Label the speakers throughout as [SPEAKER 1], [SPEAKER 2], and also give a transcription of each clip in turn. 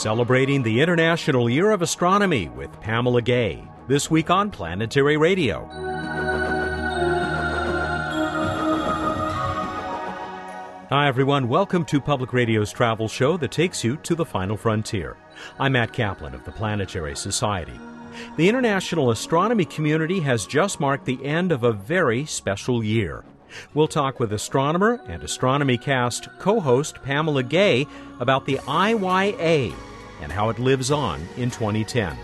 [SPEAKER 1] celebrating the International Year of Astronomy with Pamela Gay. This week on Planetary Radio. Hi, everyone. Welcome to Public Radio's travel show that takes you to the final frontier. I'm Matt Kaplan of the Planetary Society. The international astronomy community has just marked the end of a very special year. We'll talk with astronomer and Astronomy Cast co host Pamela Gay about the IYA and how it lives on in 2010.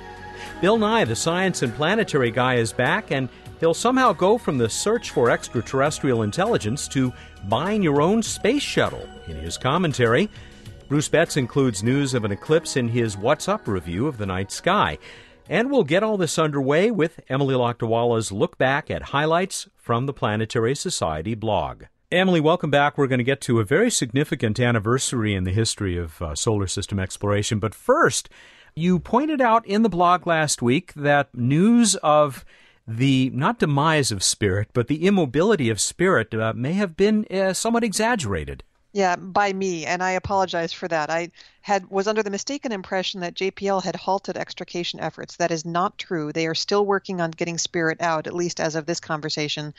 [SPEAKER 1] Bill Nye, the science and planetary guy, is back, and he'll somehow go from the search for extraterrestrial intelligence to buying your own space shuttle in his commentary. Bruce Betts includes news of an eclipse in his What's Up review of the night sky. And we'll get all this underway with Emily Lakdawalla's look back at highlights from the Planetary Society blog. Emily, welcome back. We're going to get to a very significant anniversary in the history of uh, solar system exploration. But first, you pointed out in the blog last week that news of the not demise of spirit, but the immobility of spirit uh, may have been uh, somewhat exaggerated.
[SPEAKER 2] Yeah, by me, and I apologize for that. I had was under the mistaken impression that JPL had halted extrication efforts. That is not true. They are still working on getting Spirit out, at least as of this conversation,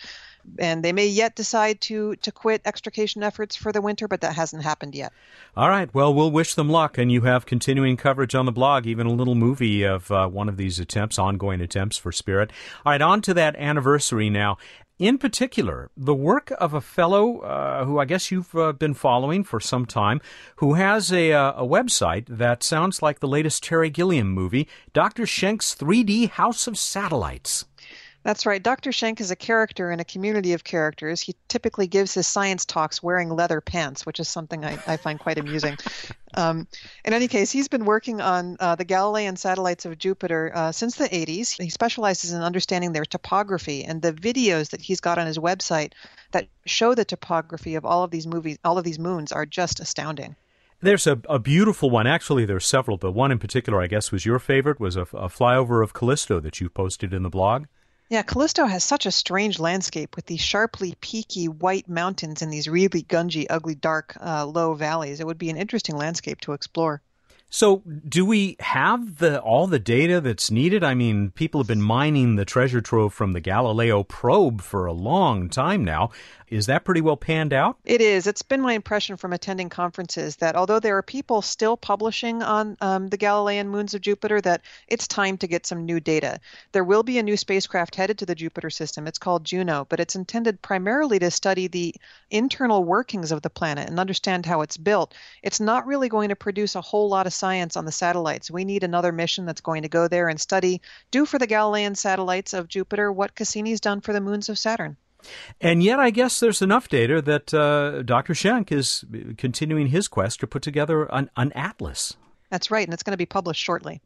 [SPEAKER 2] and they may yet decide to to quit extrication efforts for the winter, but that hasn't happened yet.
[SPEAKER 1] All right. Well, we'll wish them luck, and you have continuing coverage on the blog, even a little movie of uh, one of these attempts, ongoing attempts for Spirit. All right, on to that anniversary now in particular, the work of a fellow uh, who I guess you've uh, been following for some time, who has a, uh, a website that sounds like the latest Terry Gilliam movie, Dr. Schenk's 3D House of Satellites.
[SPEAKER 2] That's right. Dr. Schenk is a character in a community of characters. He typically gives his science talks wearing leather pants, which is something I, I find quite amusing. Um, in any case, he's been working on uh, the Galilean satellites of Jupiter uh, since the 80s. He specializes in understanding their topography, and the videos that he's got on his website that show the topography of all of these movies, all of these moons, are just astounding.
[SPEAKER 1] There's a, a beautiful one. Actually, there's several, but one in particular, I guess, was your favorite. Was a, a flyover of Callisto that you posted in the blog.
[SPEAKER 2] Yeah, Callisto has such a strange landscape with these sharply peaky white mountains and these really gungy, ugly, dark, uh, low valleys. It would be an interesting landscape to explore.
[SPEAKER 1] So, do we have the all the data that's needed? I mean, people have been mining the treasure trove from the Galileo probe for a long time now. Is that pretty well panned out?
[SPEAKER 2] It is. It's been my impression from attending conferences that although there are people still publishing on um, the Galilean moons of Jupiter, that it's time to get some new data. There will be a new spacecraft headed to the Jupiter system. It's called Juno, but it's intended primarily to study the internal workings of the planet and understand how it's built. It's not really going to produce a whole lot of science on the satellites. We need another mission that's going to go there and study, do for the Galilean satellites of Jupiter what Cassini's done for the moons of Saturn.
[SPEAKER 1] And yet, I guess there's enough data that uh, Dr. Schenk is continuing his quest to put together an, an atlas.
[SPEAKER 2] That's right, and it's going to be published shortly.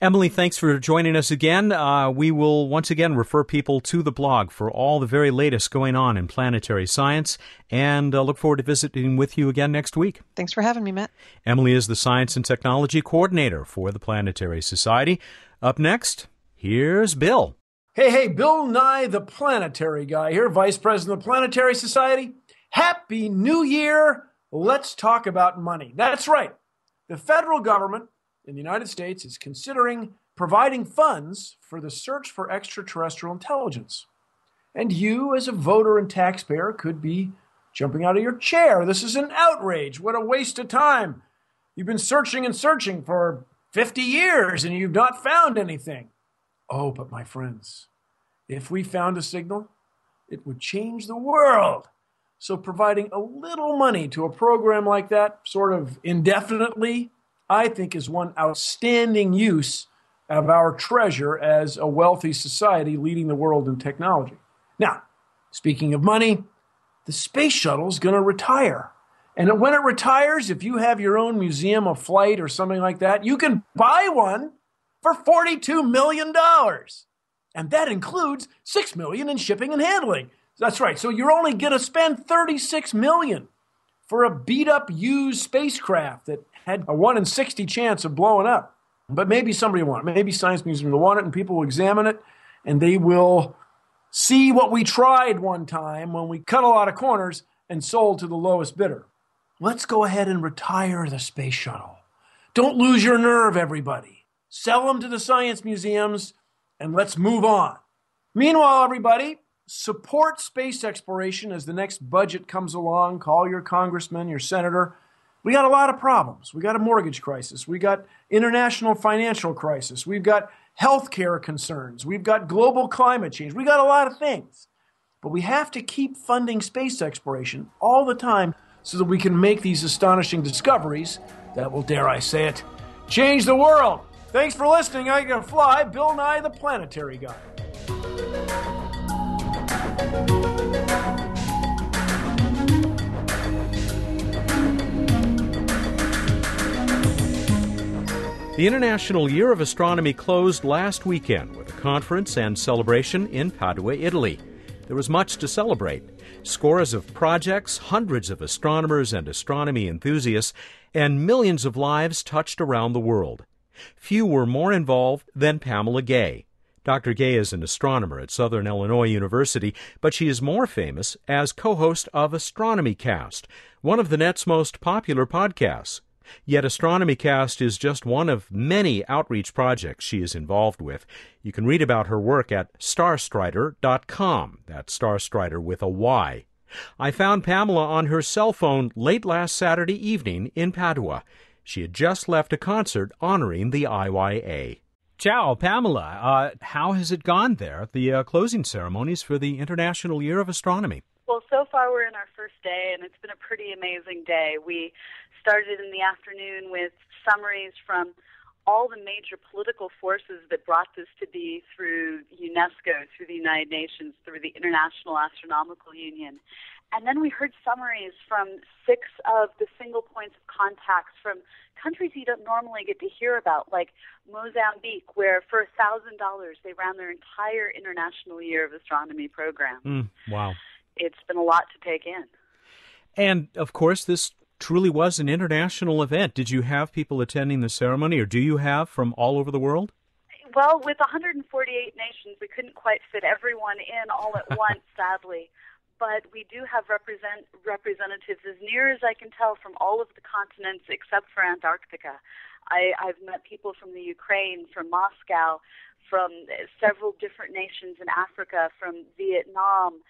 [SPEAKER 1] Emily, thanks for joining us again. Uh, we will once again refer people to the blog for all the very latest going on in planetary science and uh, look forward to visiting with you again next week.
[SPEAKER 2] Thanks for having me, Matt.
[SPEAKER 1] Emily is the Science and Technology Coordinator for the Planetary Society. Up next, here's Bill.
[SPEAKER 3] Hey, hey, Bill Nye, the planetary guy here, Vice President of the Planetary Society. Happy New Year! Let's talk about money. That's right. The federal government in the United States is considering providing funds for the search for extraterrestrial intelligence. And you, as a voter and taxpayer, could be jumping out of your chair. This is an outrage. What a waste of time. You've been searching and searching for 50 years and you've not found anything. Oh, but my friends, if we found a signal, it would change the world. So, providing a little money to a program like that, sort of indefinitely, I think is one outstanding use of our treasure as a wealthy society leading the world in technology. Now, speaking of money, the space shuttle is going to retire. And when it retires, if you have your own museum of flight or something like that, you can buy one for $42 million. And that includes 6 million in shipping and handling. That's right. So you're only going to spend 36 million for a beat up used spacecraft that had a 1 in 60 chance of blowing up. But maybe somebody will want it. Maybe Science Museum will want it and people will examine it and they will see what we tried one time when we cut a lot of corners and sold to the lowest bidder. Let's go ahead and retire the space shuttle Don't lose your nerve, everybody. Sell them to the science museums and let's move on. Meanwhile, everybody, support space exploration as the next budget comes along. Call your congressman, your senator. We got a lot of problems. We got a mortgage crisis. We got international financial crisis. We've got healthcare concerns. We've got global climate change. We got a lot of things. But we have to keep funding space exploration all the time so that we can make these astonishing discoveries that will, dare I say it, change the world. Thanks for listening. I can fly. Bill Nye, the planetary guy.
[SPEAKER 1] The International Year of Astronomy closed last weekend with a conference and celebration in Padua, Italy. There was much to celebrate scores of projects, hundreds of astronomers and astronomy enthusiasts, and millions of lives touched around the world. Few were more involved than Pamela Gay. Dr. Gay is an astronomer at Southern Illinois University, but she is more famous as co host of Astronomy Cast, one of the net's most popular podcasts. Yet Astronomy Cast is just one of many outreach projects she is involved with. You can read about her work at starstryder.com. That's Starstryder with a Y. I found Pamela on her cell phone late last Saturday evening in Padua. She had just left a concert honoring the IYA. Ciao, Pamela. Uh, how has it gone there the uh, closing ceremonies for the International Year of Astronomy?
[SPEAKER 4] Well, so far we're in our first day, and it's been a pretty amazing day. We started in the afternoon with summaries from all the major political forces that brought this to be through UNESCO, through the United Nations, through the International Astronomical Union. And then we heard summaries from six of the single points of contacts from countries you don't normally get to hear about, like Mozambique, where for a thousand dollars they ran their entire International Year of Astronomy program.
[SPEAKER 1] Mm, wow.
[SPEAKER 4] It's been a lot to take in.
[SPEAKER 1] And of course, this truly was an international event. Did you have people attending the ceremony, or do you have from all over the world?
[SPEAKER 4] Well, with 148 nations, we couldn't quite fit everyone in all at once, sadly. But we do have represent representatives, as near as I can tell, from all of the continents except for Antarctica. I, I've met people from the Ukraine, from Moscow, from several different nations in Africa, from Vietnam,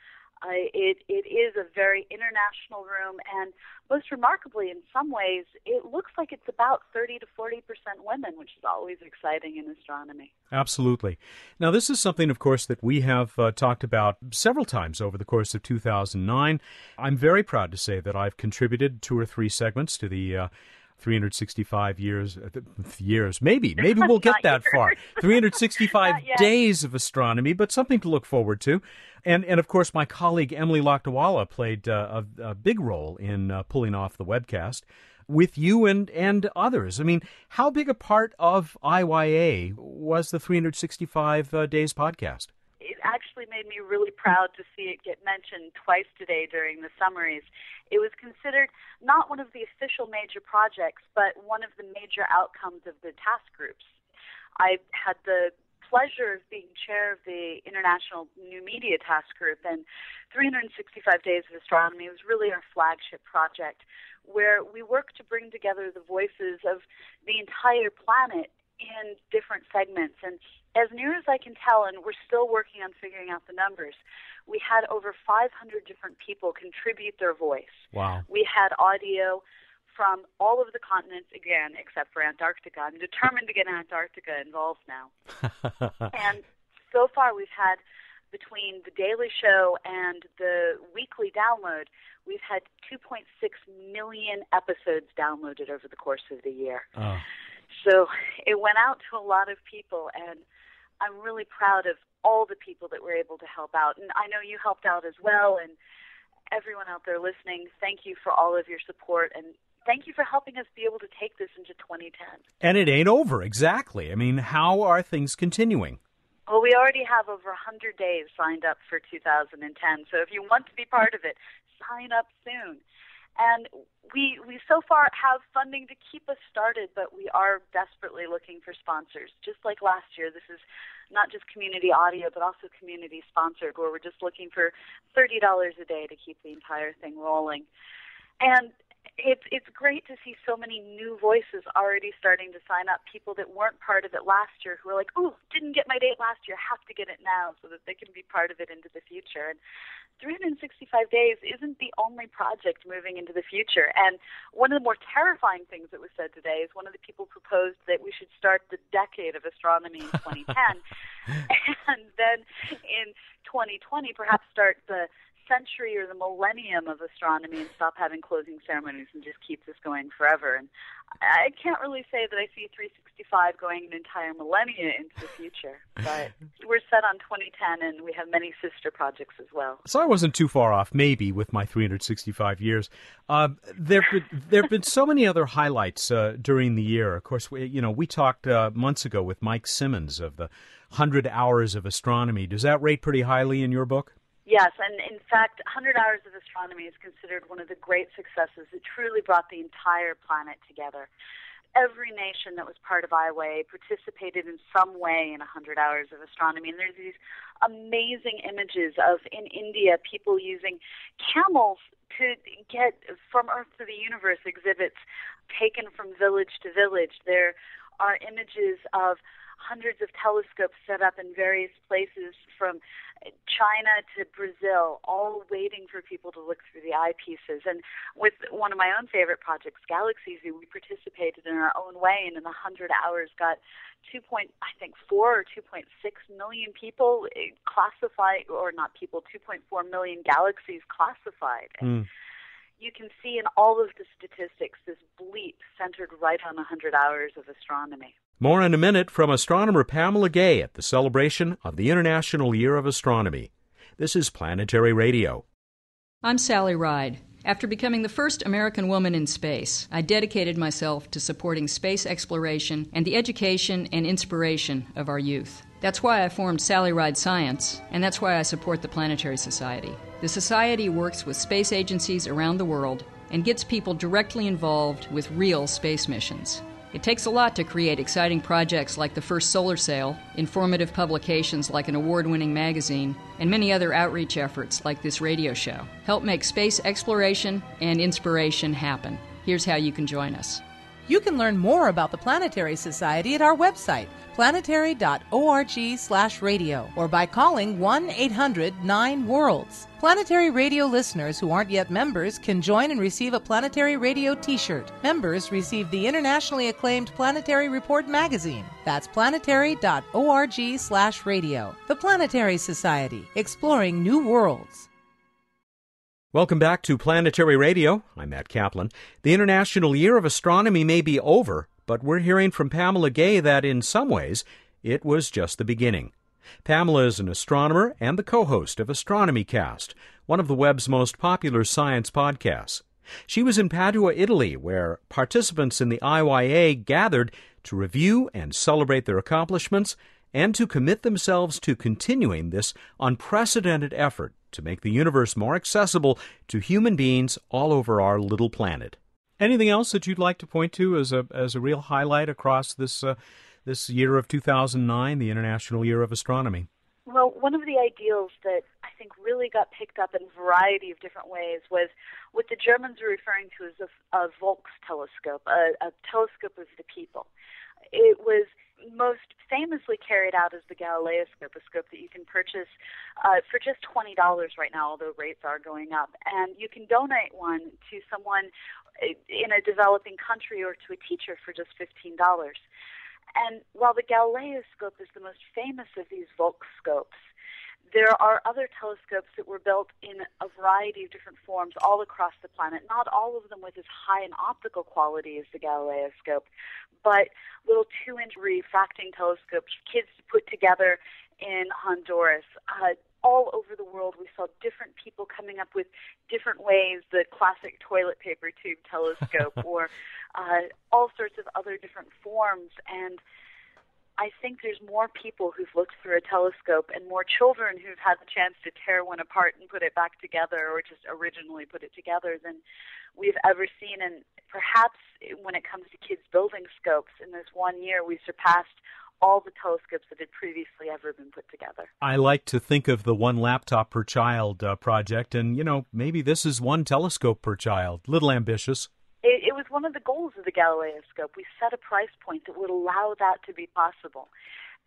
[SPEAKER 4] uh, it it is a very international room, and most remarkably, in some ways, it looks like it's about thirty to forty percent women, which is always exciting in astronomy.
[SPEAKER 1] Absolutely. Now, this is something, of course, that we have uh, talked about several times over the course of 2009. I'm very proud to say that I've contributed two or three segments to the. Uh, 365 years uh, years. Maybe maybe we'll get that far. 365 days of astronomy but something to look forward to. And and of course my colleague Emily Lakdawalla played uh, a, a, big role in uh, pulling off the webcast with you and and others. I mean how big a part of IYA was the 365 uh, days podcast
[SPEAKER 4] it actually made me really proud to see it get mentioned twice today during the summaries. It was considered not one of the official major projects, but one of the major outcomes of the task groups. I had the pleasure of being chair of the International New Media Task Group, and 365 Days of Astronomy was really our flagship project, where we work to bring together the voices of the entire planet in different segments. And as near as I can tell, and we're still working on figuring out the numbers, we had over 500 different people contribute their voice.
[SPEAKER 1] Wow.
[SPEAKER 4] We had audio from all of the continents again, except for Antarctica. I'm determined to get Antarctica involved now. and so far, we've had between the daily show and the weekly download, we've had 2.6 million episodes downloaded over the course of the year.
[SPEAKER 1] Oh.
[SPEAKER 4] So it went out to a lot of people, and I'm really proud of all the people that were able to help out. And I know you helped out as well, and everyone out there listening, thank you for all of your support and thank you for helping us be able to take this into 2010.
[SPEAKER 1] And it ain't over, exactly. I mean, how are things continuing?
[SPEAKER 4] Well, we already have over 100 days signed up for 2010. So if you want to be part of it, sign up soon. And we we so far have funding to keep us started, but we are desperately looking for sponsors. Just like last year, this is not just community audio, but also community sponsored, where we're just looking for thirty dollars a day to keep the entire thing rolling. And it's it's great to see so many new voices already starting to sign up. People that weren't part of it last year who are like, "Oh, didn't get my date last year, have to get it now," so that they can be part of it into the future. And 365 days isn't the only project moving into the future. And one of the more terrifying things that was said today is one of the people proposed that we should start the decade of astronomy in 2010, and then in 2020 perhaps start the century or the millennium of astronomy and stop having closing ceremonies and just keep this going forever. And I can't really say that I see 365 going an entire millennia into the future, but we're set on 2010 and we have many sister projects as well.
[SPEAKER 1] So I wasn't too far off, maybe, with my 365 years. Uh, there there have been so many other highlights uh, during the year. Of course, we, you know, we talked uh, months ago with Mike Simmons of the 100 Hours of Astronomy. Does that rate pretty highly in your book?
[SPEAKER 4] Yes, and in fact, 100 Hours of Astronomy is considered one of the great successes. It truly brought the entire planet together. Every nation that was part of IWA participated in some way in 100 Hours of Astronomy. And there's these amazing images of, in India, people using camels to get from Earth to the Universe exhibits taken from village to village. There are images of hundreds of telescopes set up in various places from China to Brazil, all waiting for people to look through the eyepieces. And with one of my own favorite projects, Galaxy Zoo, we participated in our own way, and in the hundred hours, got two point I think four or two point six million people classified, or not people, two point four million galaxies classified. Mm you can see in all of the statistics this bleep centered right on 100 hours of astronomy.
[SPEAKER 1] More in a minute from astronomer Pamela Gay at the celebration of the International Year of Astronomy. This is Planetary Radio.
[SPEAKER 5] I'm Sally Ride. After becoming the first American woman in space, I dedicated myself to supporting space exploration and the education and inspiration of our youth. That's why I formed Sally Ride Science, and that's why I support the Planetary Society. The Society works with space agencies around the world and gets people directly involved with real space missions. It takes a lot to create exciting projects like the first solar sail, informative publications like an award winning magazine, and many other outreach efforts like this radio show. Help make space exploration and inspiration happen. Here's how you can join us.
[SPEAKER 6] You can learn more about the Planetary Society at our website, planetary.org/radio, or by calling 1 800 9 Worlds. Planetary Radio listeners who aren't yet members can join and receive a Planetary Radio t-shirt. Members receive the internationally acclaimed Planetary Report magazine. That's planetary.org slash radio. The Planetary Society, exploring new worlds.
[SPEAKER 1] Welcome back to Planetary Radio. I'm Matt Kaplan. The International Year of Astronomy may be over, but we're hearing from Pamela Gay that in some ways it was just the beginning. Pamela is an astronomer and the co host of Astronomy Cast, one of the web's most popular science podcasts. She was in Padua, Italy, where participants in the IYA gathered to review and celebrate their accomplishments and to commit themselves to continuing this unprecedented effort to make the universe more accessible to human beings all over our little planet. Anything else that you'd like to point to as a as a real highlight across this uh, this year of 2009, the International Year of Astronomy?
[SPEAKER 4] Well, one of the ideals that I think really got picked up in a variety of different ways was what the Germans were referring to as a, a Volks telescope, a, a telescope of the people. It was most famously carried out is the Galileoscope, a scope that you can purchase uh, for just $20 right now, although rates are going up. And you can donate one to someone in a developing country or to a teacher for just $15. And while the Galileo scope is the most famous of these Volk scopes, there are other telescopes that were built in a variety of different forms all across the planet, not all of them with as high an optical quality as the Galileo scope, but little two inch refracting telescopes kids put together in Honduras. Uh, all over the world, we saw different people coming up with different ways the classic toilet paper tube telescope or uh, all sorts of other different forms. And I think there's more people who've looked through a telescope and more children who've had the chance to tear one apart and put it back together or just originally put it together than we've ever seen. And perhaps when it comes to kids building scopes, in this one year, we surpassed all the telescopes that had previously ever been put together.
[SPEAKER 1] I like to think of the one laptop per child uh, project, and you know, maybe this is one telescope per child. Little ambitious.
[SPEAKER 4] It, it was one of the goals of the Galileoscope. We set a price point that would allow that to be possible.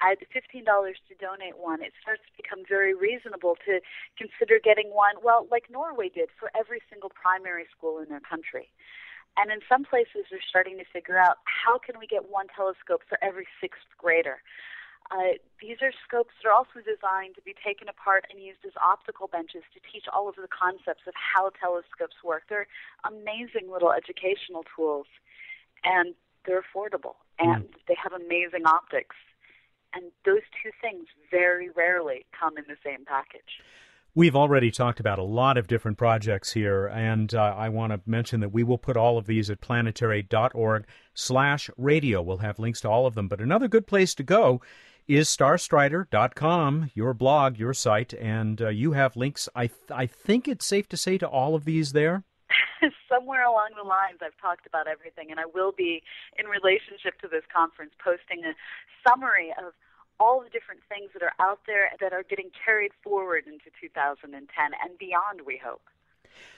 [SPEAKER 4] At $15 to donate one, it starts to become very reasonable to consider getting one, well, like Norway did, for every single primary school in their country. And in some places, they're starting to figure out how can we get one telescope for every sixth grader. Uh, these are scopes that are also designed to be taken apart and used as optical benches to teach all of the concepts of how telescopes work. They're amazing little educational tools, and they're affordable, and mm. they have amazing optics. And those two things very rarely come in the same package.
[SPEAKER 1] We've already talked about a lot of different projects here, and uh, I want to mention that we will put all of these at planetary.org slash radio. We'll have links to all of them. But another good place to go is starstryder.com, your blog, your site, and uh, you have links, I, th- I think it's safe to say, to all of these there?
[SPEAKER 4] Somewhere along the lines, I've talked about everything, and I will be, in relationship to this conference, posting a summary of – all the different things that are out there that are getting carried forward into 2010 and beyond, we hope.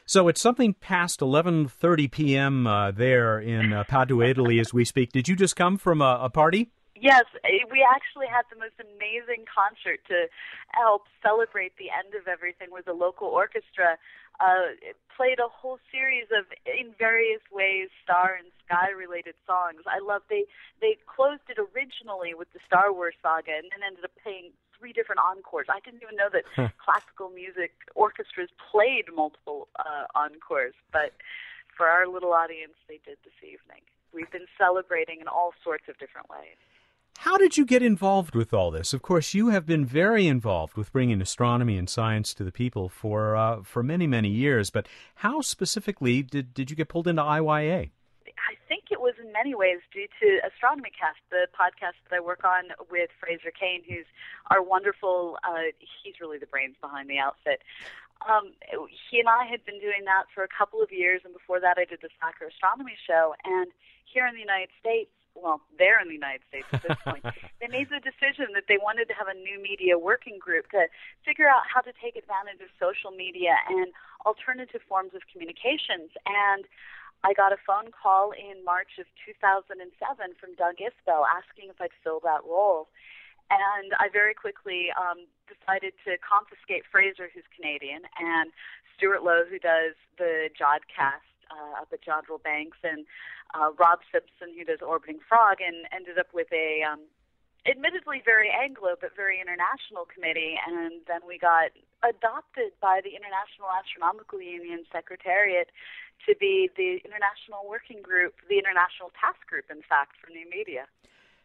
[SPEAKER 1] So it's something past 11:30 p.m. Uh, there in uh, Padua, Italy, as we speak. Did you just come from a, a party?
[SPEAKER 4] Yes, eh, we actually had the most amazing concert to help celebrate the end of everything with a local orchestra. Uh, played a whole series of, in various ways, star and sky related songs. I love they they closed it originally with the Star Wars saga and then ended up playing three different encores. I didn't even know that classical music orchestras played multiple uh, encores, but for our little audience, they did this evening. We've been celebrating in all sorts of different ways.
[SPEAKER 1] How did you get involved with all this? Of course, you have been very involved with bringing astronomy and science to the people for uh, for many many years. But how specifically did did you get pulled into IYA?
[SPEAKER 4] I think it was in many ways due to Astronomy Cast, the podcast that I work on with Fraser Cain, who's our wonderful. Uh, he's really the brains behind the outfit. Um, he and I had been doing that for a couple of years, and before that, I did the Slacker Astronomy Show. And here in the United States, well, they're in the United States at this point, they made the decision that they wanted to have a new media working group to figure out how to take advantage of social media and alternative forms of communications. And I got a phone call in March of 2007 from Doug Isbell asking if I'd fill that role. And I very quickly um, decided to confiscate Fraser, who's Canadian, and Stuart Lowe, who does the Jodcast uh, up at Jodrell Banks, and uh, Rob Simpson, who does Orbiting Frog, and ended up with a um, admittedly very Anglo but very international committee. And then we got adopted by the International Astronomical Union Secretariat to be the international working group, the international task group, in fact, for new media.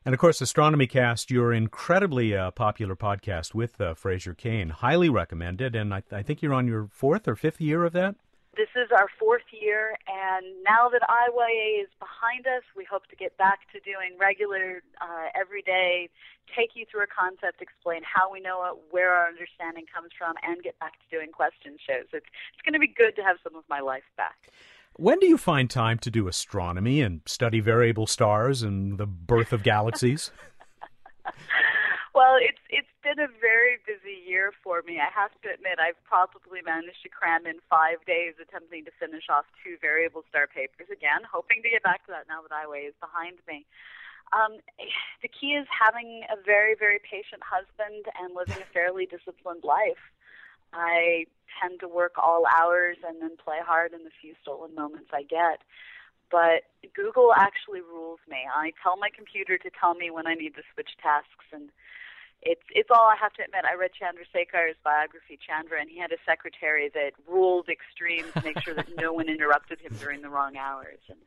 [SPEAKER 1] And of course, Astronomy Cast, your incredibly uh, popular podcast with uh, Fraser Cain, highly recommended. And I, I think you're on your fourth or fifth year of that.
[SPEAKER 4] This is our fourth year, and now that IYA is behind us, we hope to get back to doing regular, uh, everyday, take you through a concept, explain how we know it, where our understanding comes from, and get back to doing question shows. It's, it's going to be good to have some of my life back.
[SPEAKER 1] When do you find time to do astronomy and study variable stars and the birth of galaxies?
[SPEAKER 4] well, it's it's been a very busy year for me. I have to admit, I've probably managed to cram in five days attempting to finish off two variable star papers again, hoping to get back to that now that IWA is behind me. Um, the key is having a very, very patient husband and living a fairly disciplined life. I tend to work all hours and then play hard in the few stolen moments I get. But Google actually rules me. I tell my computer to tell me when I need to switch tasks, and it's it's all I have to admit. I read Chandra Chandrasekhar's biography, Chandra, and he had a secretary that ruled extremes to make sure that no one interrupted him during the wrong hours. And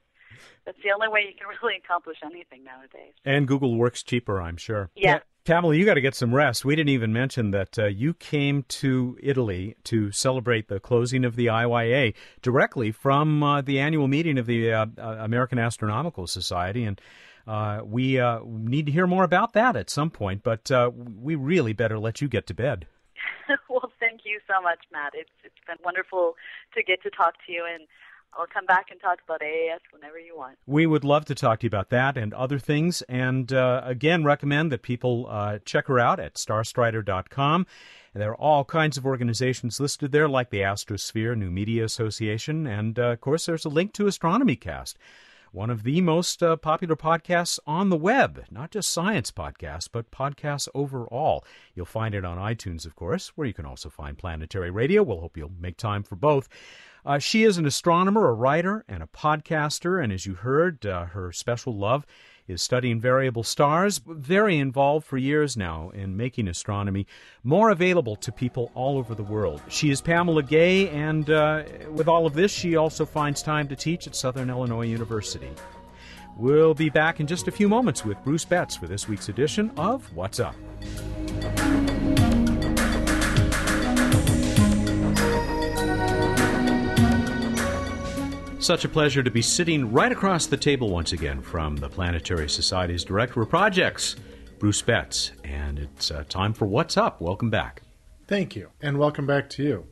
[SPEAKER 4] that's the only way you can really accomplish anything nowadays.
[SPEAKER 1] And Google works cheaper, I'm sure.
[SPEAKER 4] Yeah.
[SPEAKER 1] Pamela, you got to get some rest. We didn't even mention that uh, you came to Italy to celebrate the closing of the IYA directly from uh, the annual meeting of the uh, uh American Astronomical Society, and uh, we uh, need to hear more about that at some point. But we really better let you get to bed.
[SPEAKER 4] well, thank you so much, Matt. It's it's been wonderful to get to talk to you and I'll come back and talk about AAS whenever you want.
[SPEAKER 1] We would love to talk to you about that and other things. And uh, again, recommend that people uh, check her out at starstryder.com. And there are all kinds of organizations listed there, like the Astrosphere New Media Association. And uh, of course, there's a link to Astronomy Cast. One of the most uh, popular podcasts on the web, not just science podcasts, but podcasts overall. You'll find it on iTunes, of course, where you can also find Planetary Radio. We'll hope you'll make time for both. Uh, she is an astronomer, a writer, and a podcaster, and as you heard, uh, her special love is studying variable stars, very involved for years now in making astronomy more available to people all over the world. She is Pamela Gay, and uh, with all of this, she also finds time to teach at Southern Illinois University. We'll be back in just a few moments with Bruce Betts for this week's edition of What's Up. Such a pleasure to be sitting right across the table once again from the Planetary Society's Director of Projects, Bruce Betts. And it's uh, time for What's Up. Welcome back.
[SPEAKER 7] Thank you, and welcome back to you.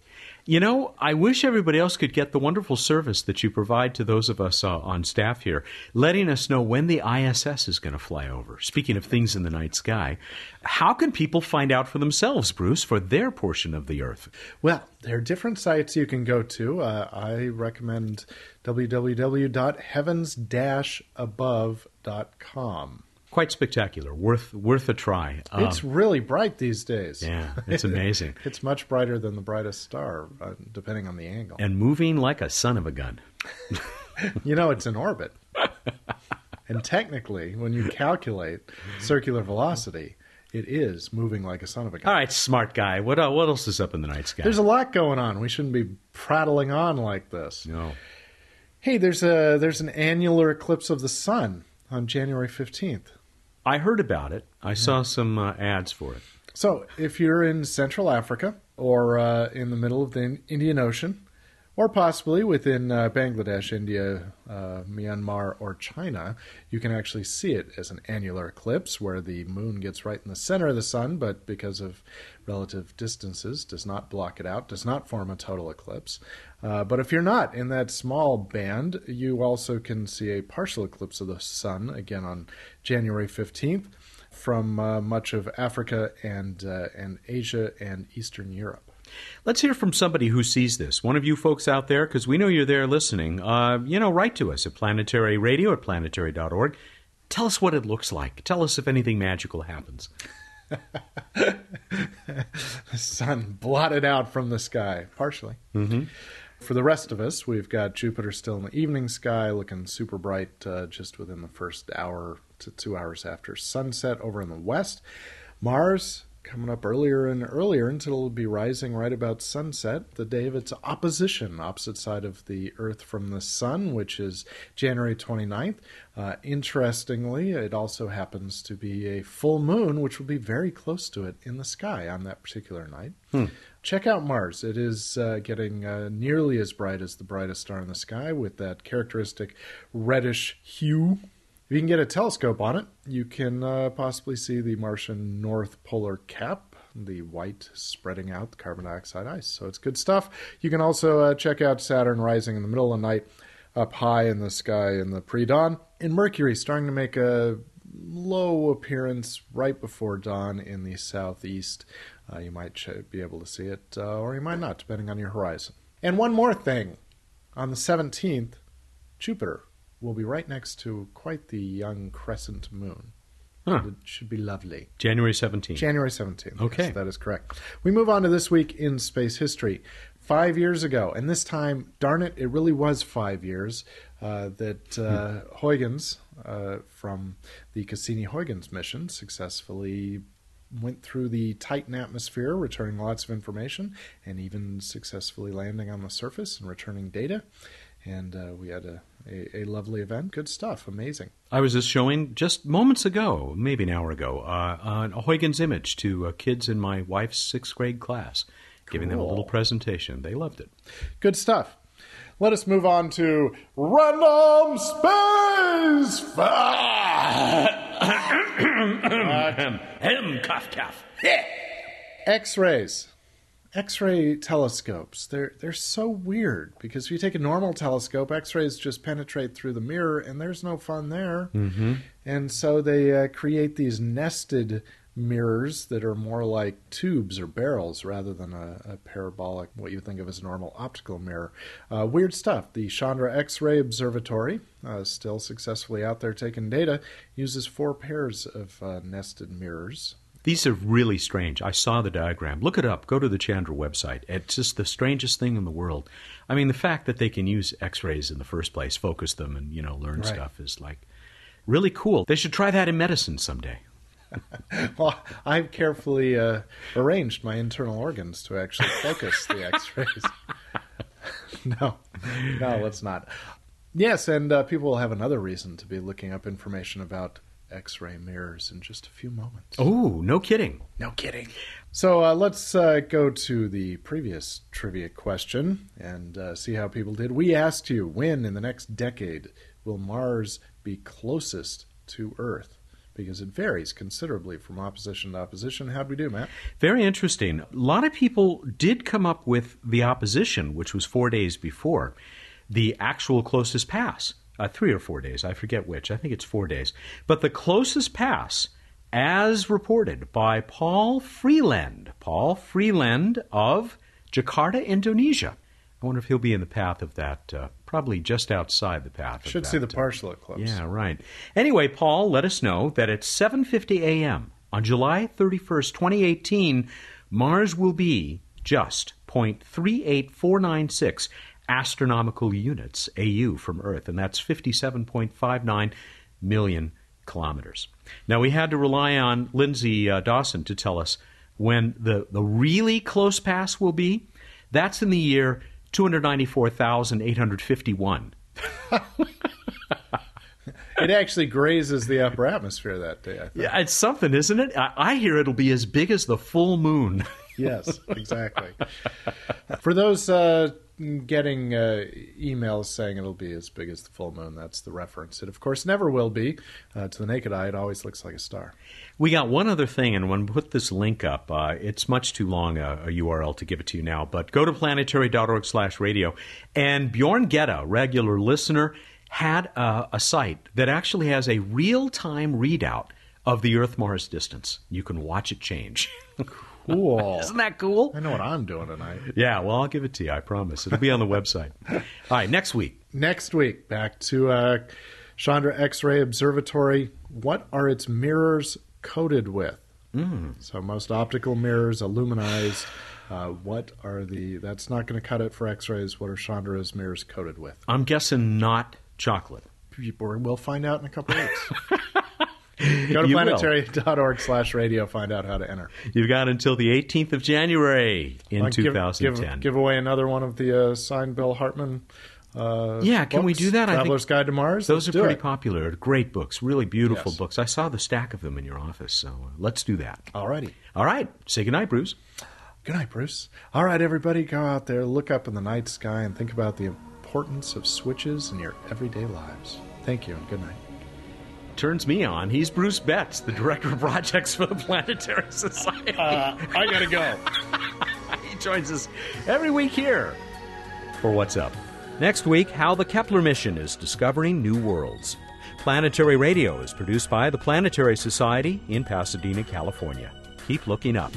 [SPEAKER 1] You know, I wish everybody else could get the wonderful service that you provide to those of us uh, on staff here, letting us know when the ISS is going to fly over. Speaking of things in the night sky, how can people find out for themselves, Bruce, for their portion of the Earth?
[SPEAKER 7] Well, there are different sites you can go to. Uh, I recommend www.heavens-above.com.
[SPEAKER 1] Quite spectacular, worth worth a try.
[SPEAKER 7] Um, it's really bright these days.
[SPEAKER 1] Yeah, it's amazing.
[SPEAKER 7] it's much brighter than the brightest star, uh, depending on the angle.
[SPEAKER 1] And moving like a son of a gun.
[SPEAKER 7] you know, it's in orbit. and technically, when you calculate circular velocity, it is moving like a son of a gun.
[SPEAKER 1] All right, smart guy. What uh, what else is up in the night sky?
[SPEAKER 7] There's a lot going on. We shouldn't be prattling on like this.
[SPEAKER 1] No.
[SPEAKER 7] Hey, there's a there's an annular eclipse of the sun on January 15th.
[SPEAKER 1] I heard about it. I saw some uh, ads for it.
[SPEAKER 7] So, if you're in Central Africa or uh, in the middle of the Indian Ocean, or possibly within uh, Bangladesh, India, uh, Myanmar, or China, you can actually see it as an annular eclipse where the moon gets right in the center of the sun, but because of relative distances, does not block it out, does not form a total eclipse. Uh, but if you're not in that small band, you also can see a partial eclipse of the sun again on January 15th from uh, much of Africa and uh, and Asia and Eastern Europe.
[SPEAKER 1] Let's hear from somebody who sees this. One of you folks out there, because we know you're there listening. Uh, you know, write to us at planetary radio at planetary.org. Tell us what it looks like. Tell us if anything magical happens.
[SPEAKER 7] the sun blotted out from the sky, partially.
[SPEAKER 1] Mm-hmm.
[SPEAKER 7] For the rest of us, we've got Jupiter still in the evening sky, looking super bright uh, just within the first hour to two hours after sunset over in the west. Mars coming up earlier and earlier until it'll be rising right about sunset, the day of its opposition, opposite side of the Earth from the Sun, which is January 29th. Uh, interestingly, it also happens to be a full moon, which will be very close to it in the sky on that particular night.
[SPEAKER 1] Hmm.
[SPEAKER 7] Check out Mars. It is uh, getting uh, nearly as bright as the brightest star in the sky with that characteristic reddish hue if you can get a telescope on it, you can uh, possibly see the Martian North Polar Cap, the white spreading out carbon dioxide ice. So it's good stuff. You can also uh, check out Saturn rising in the middle of the night up high in the sky in the pre dawn. And Mercury starting to make a low appearance right before dawn in the southeast. Uh, you might be able to see it, uh, or you might not, depending on your horizon. And one more thing on the 17th, Jupiter will be right next to quite the young crescent moon.
[SPEAKER 1] Huh.
[SPEAKER 7] It should be lovely.
[SPEAKER 1] January 17th.
[SPEAKER 7] January 17th.
[SPEAKER 1] Okay.
[SPEAKER 7] Yes, that is correct. We move on to this week in space history. Five years ago, and this time, darn it, it really was five years, uh, that uh, hmm. Huygens uh, from the Cassini Huygens mission successfully went through the Titan atmosphere, returning lots of information, and even successfully landing on the surface and returning data. And uh, we had a a, a, lovely event. Good stuff. Amazing.
[SPEAKER 1] I was just showing just moments ago, maybe an hour ago, uh, a Huygens image to uh, kids in my wife's sixth grade class, cool. giving them a little presentation. They loved it.
[SPEAKER 7] Good stuff. Let us move on to random space fact. Ahem, cough, cough. X-rays. X-ray telescopes. They're they're so weird because if you take a normal telescope, X-rays just penetrate through the mirror, and there's no fun there.
[SPEAKER 1] Mm-hmm.
[SPEAKER 7] And so they uh, create these nested mirrors that are more like tubes or barrels rather than a, a parabolic, what you think of as a normal optical mirror. Uh, weird stuff. The Chandra X ray Observatory, uh, still successfully out there taking data, uses four pairs of uh, nested mirrors.
[SPEAKER 1] These are really strange. I saw the diagram. Look it up. Go to the Chandra website. It's just the strangest thing in the world. I mean, the fact that they can use X-rays in the first place, focus them, and you know, learn
[SPEAKER 7] Right.
[SPEAKER 1] stuff is like really cool. They should try that in medicine someday.
[SPEAKER 7] Well, I've carefully uh, arranged my internal organs to actually focus the X-rays. no, no, let's not. Yes, and uh, people will have another reason to be looking up information about X-ray mirrors in just a few moments.
[SPEAKER 1] Oh, no kidding.
[SPEAKER 7] No kidding. So uh, let's uh, go to the previous trivia question and uh, see how people did. We asked you when in the next decade will Mars be closest to Earth? Because it varies considerably from opposition to opposition. How'd we do, Matt?
[SPEAKER 1] Very interesting. A lot of people did come up with the opposition, which was four days before the actual closest pass. Uh, three or four days, I forget which. I think it's four days. But the closest pass, as reported by Paul Freeland, Paul Freeland of Jakarta, Indonesia. I wonder if he'll be in the path of that, uh, probably just outside the path. of
[SPEAKER 7] Should see the
[SPEAKER 1] uh,
[SPEAKER 7] partial eclipse.
[SPEAKER 1] yeah, right. Anyway, Paul let us know that at 7:50 a.m. on July 31st, 2018, Mars will be just 0.38496 astronomical units AU from Earth, and that's 57.59 million kilometers. Now we had to rely on Lindsay uh, Dawson to tell us when the the really close pass will be. That's in the year 294,851.
[SPEAKER 7] It actually grazes the upper atmosphere that day, I think.
[SPEAKER 1] Yeah, it's something, isn't it? I, I hear it'll be as big as the full moon.
[SPEAKER 7] Yes, exactly. For those uh, getting uh, emails saying it'll be as big as the full moon, that's the reference. It, of course, never will be. Uh, to the naked eye, it always looks like a star.
[SPEAKER 1] We got one other thing, and when we put this link up, uh, it's much too long a, a URL to give it to you now, but go to planetary.org slash radio. And Bjorn Getta, regular listener, had a, a site that actually has a real-time readout of the Earth-Mars distance. You can watch it change.
[SPEAKER 7] Cool.
[SPEAKER 1] Isn't that cool?
[SPEAKER 7] I know what I'm doing tonight.
[SPEAKER 1] Yeah, well, I'll give it to you. I promise. It'll be on the website. All right, next week.
[SPEAKER 7] Next week, back to uh, Chandra X ray Observatory. What are its mirrors coated with? Mm. So, most optical mirrors, aluminized. Uh, what are the. That's not going to cut it for X rays. What are Chandra's mirrors coated with?
[SPEAKER 1] I'm guessing not chocolate.
[SPEAKER 7] People will find out in a couple of weeks. Go to planetary.org slash radio, find out how to enter.
[SPEAKER 1] You've got until the 18th of January in
[SPEAKER 7] Like,
[SPEAKER 1] 2010.
[SPEAKER 7] Give, give away another one of the uh, signed Bill Hartmann. Uh,
[SPEAKER 1] Yeah, can we do that? I think
[SPEAKER 7] Traveler's Guide to Mars.
[SPEAKER 1] Those
[SPEAKER 7] Let's
[SPEAKER 1] are pretty
[SPEAKER 7] it.
[SPEAKER 1] popular. Great books, really beautiful
[SPEAKER 7] Yes.
[SPEAKER 1] books. I saw the stack of them in your office, so uh, let's do that.
[SPEAKER 7] Alrighty.
[SPEAKER 1] All right, say goodnight, Bruce.
[SPEAKER 7] Good night, Bruce. All right, everybody, go out there, look up in the night sky, and think about the importance of switches in your everyday lives. Thank you, and good night.
[SPEAKER 1] Turns me on. He's Bruce Betts, the director of projects for the Planetary Society.
[SPEAKER 7] Uh, I gotta go.
[SPEAKER 1] he joins us every week here for What's Up. Next week, how the Kepler mission is discovering new worlds. Planetary Radio is produced by the Planetary Society in Pasadena, California. Keep looking up.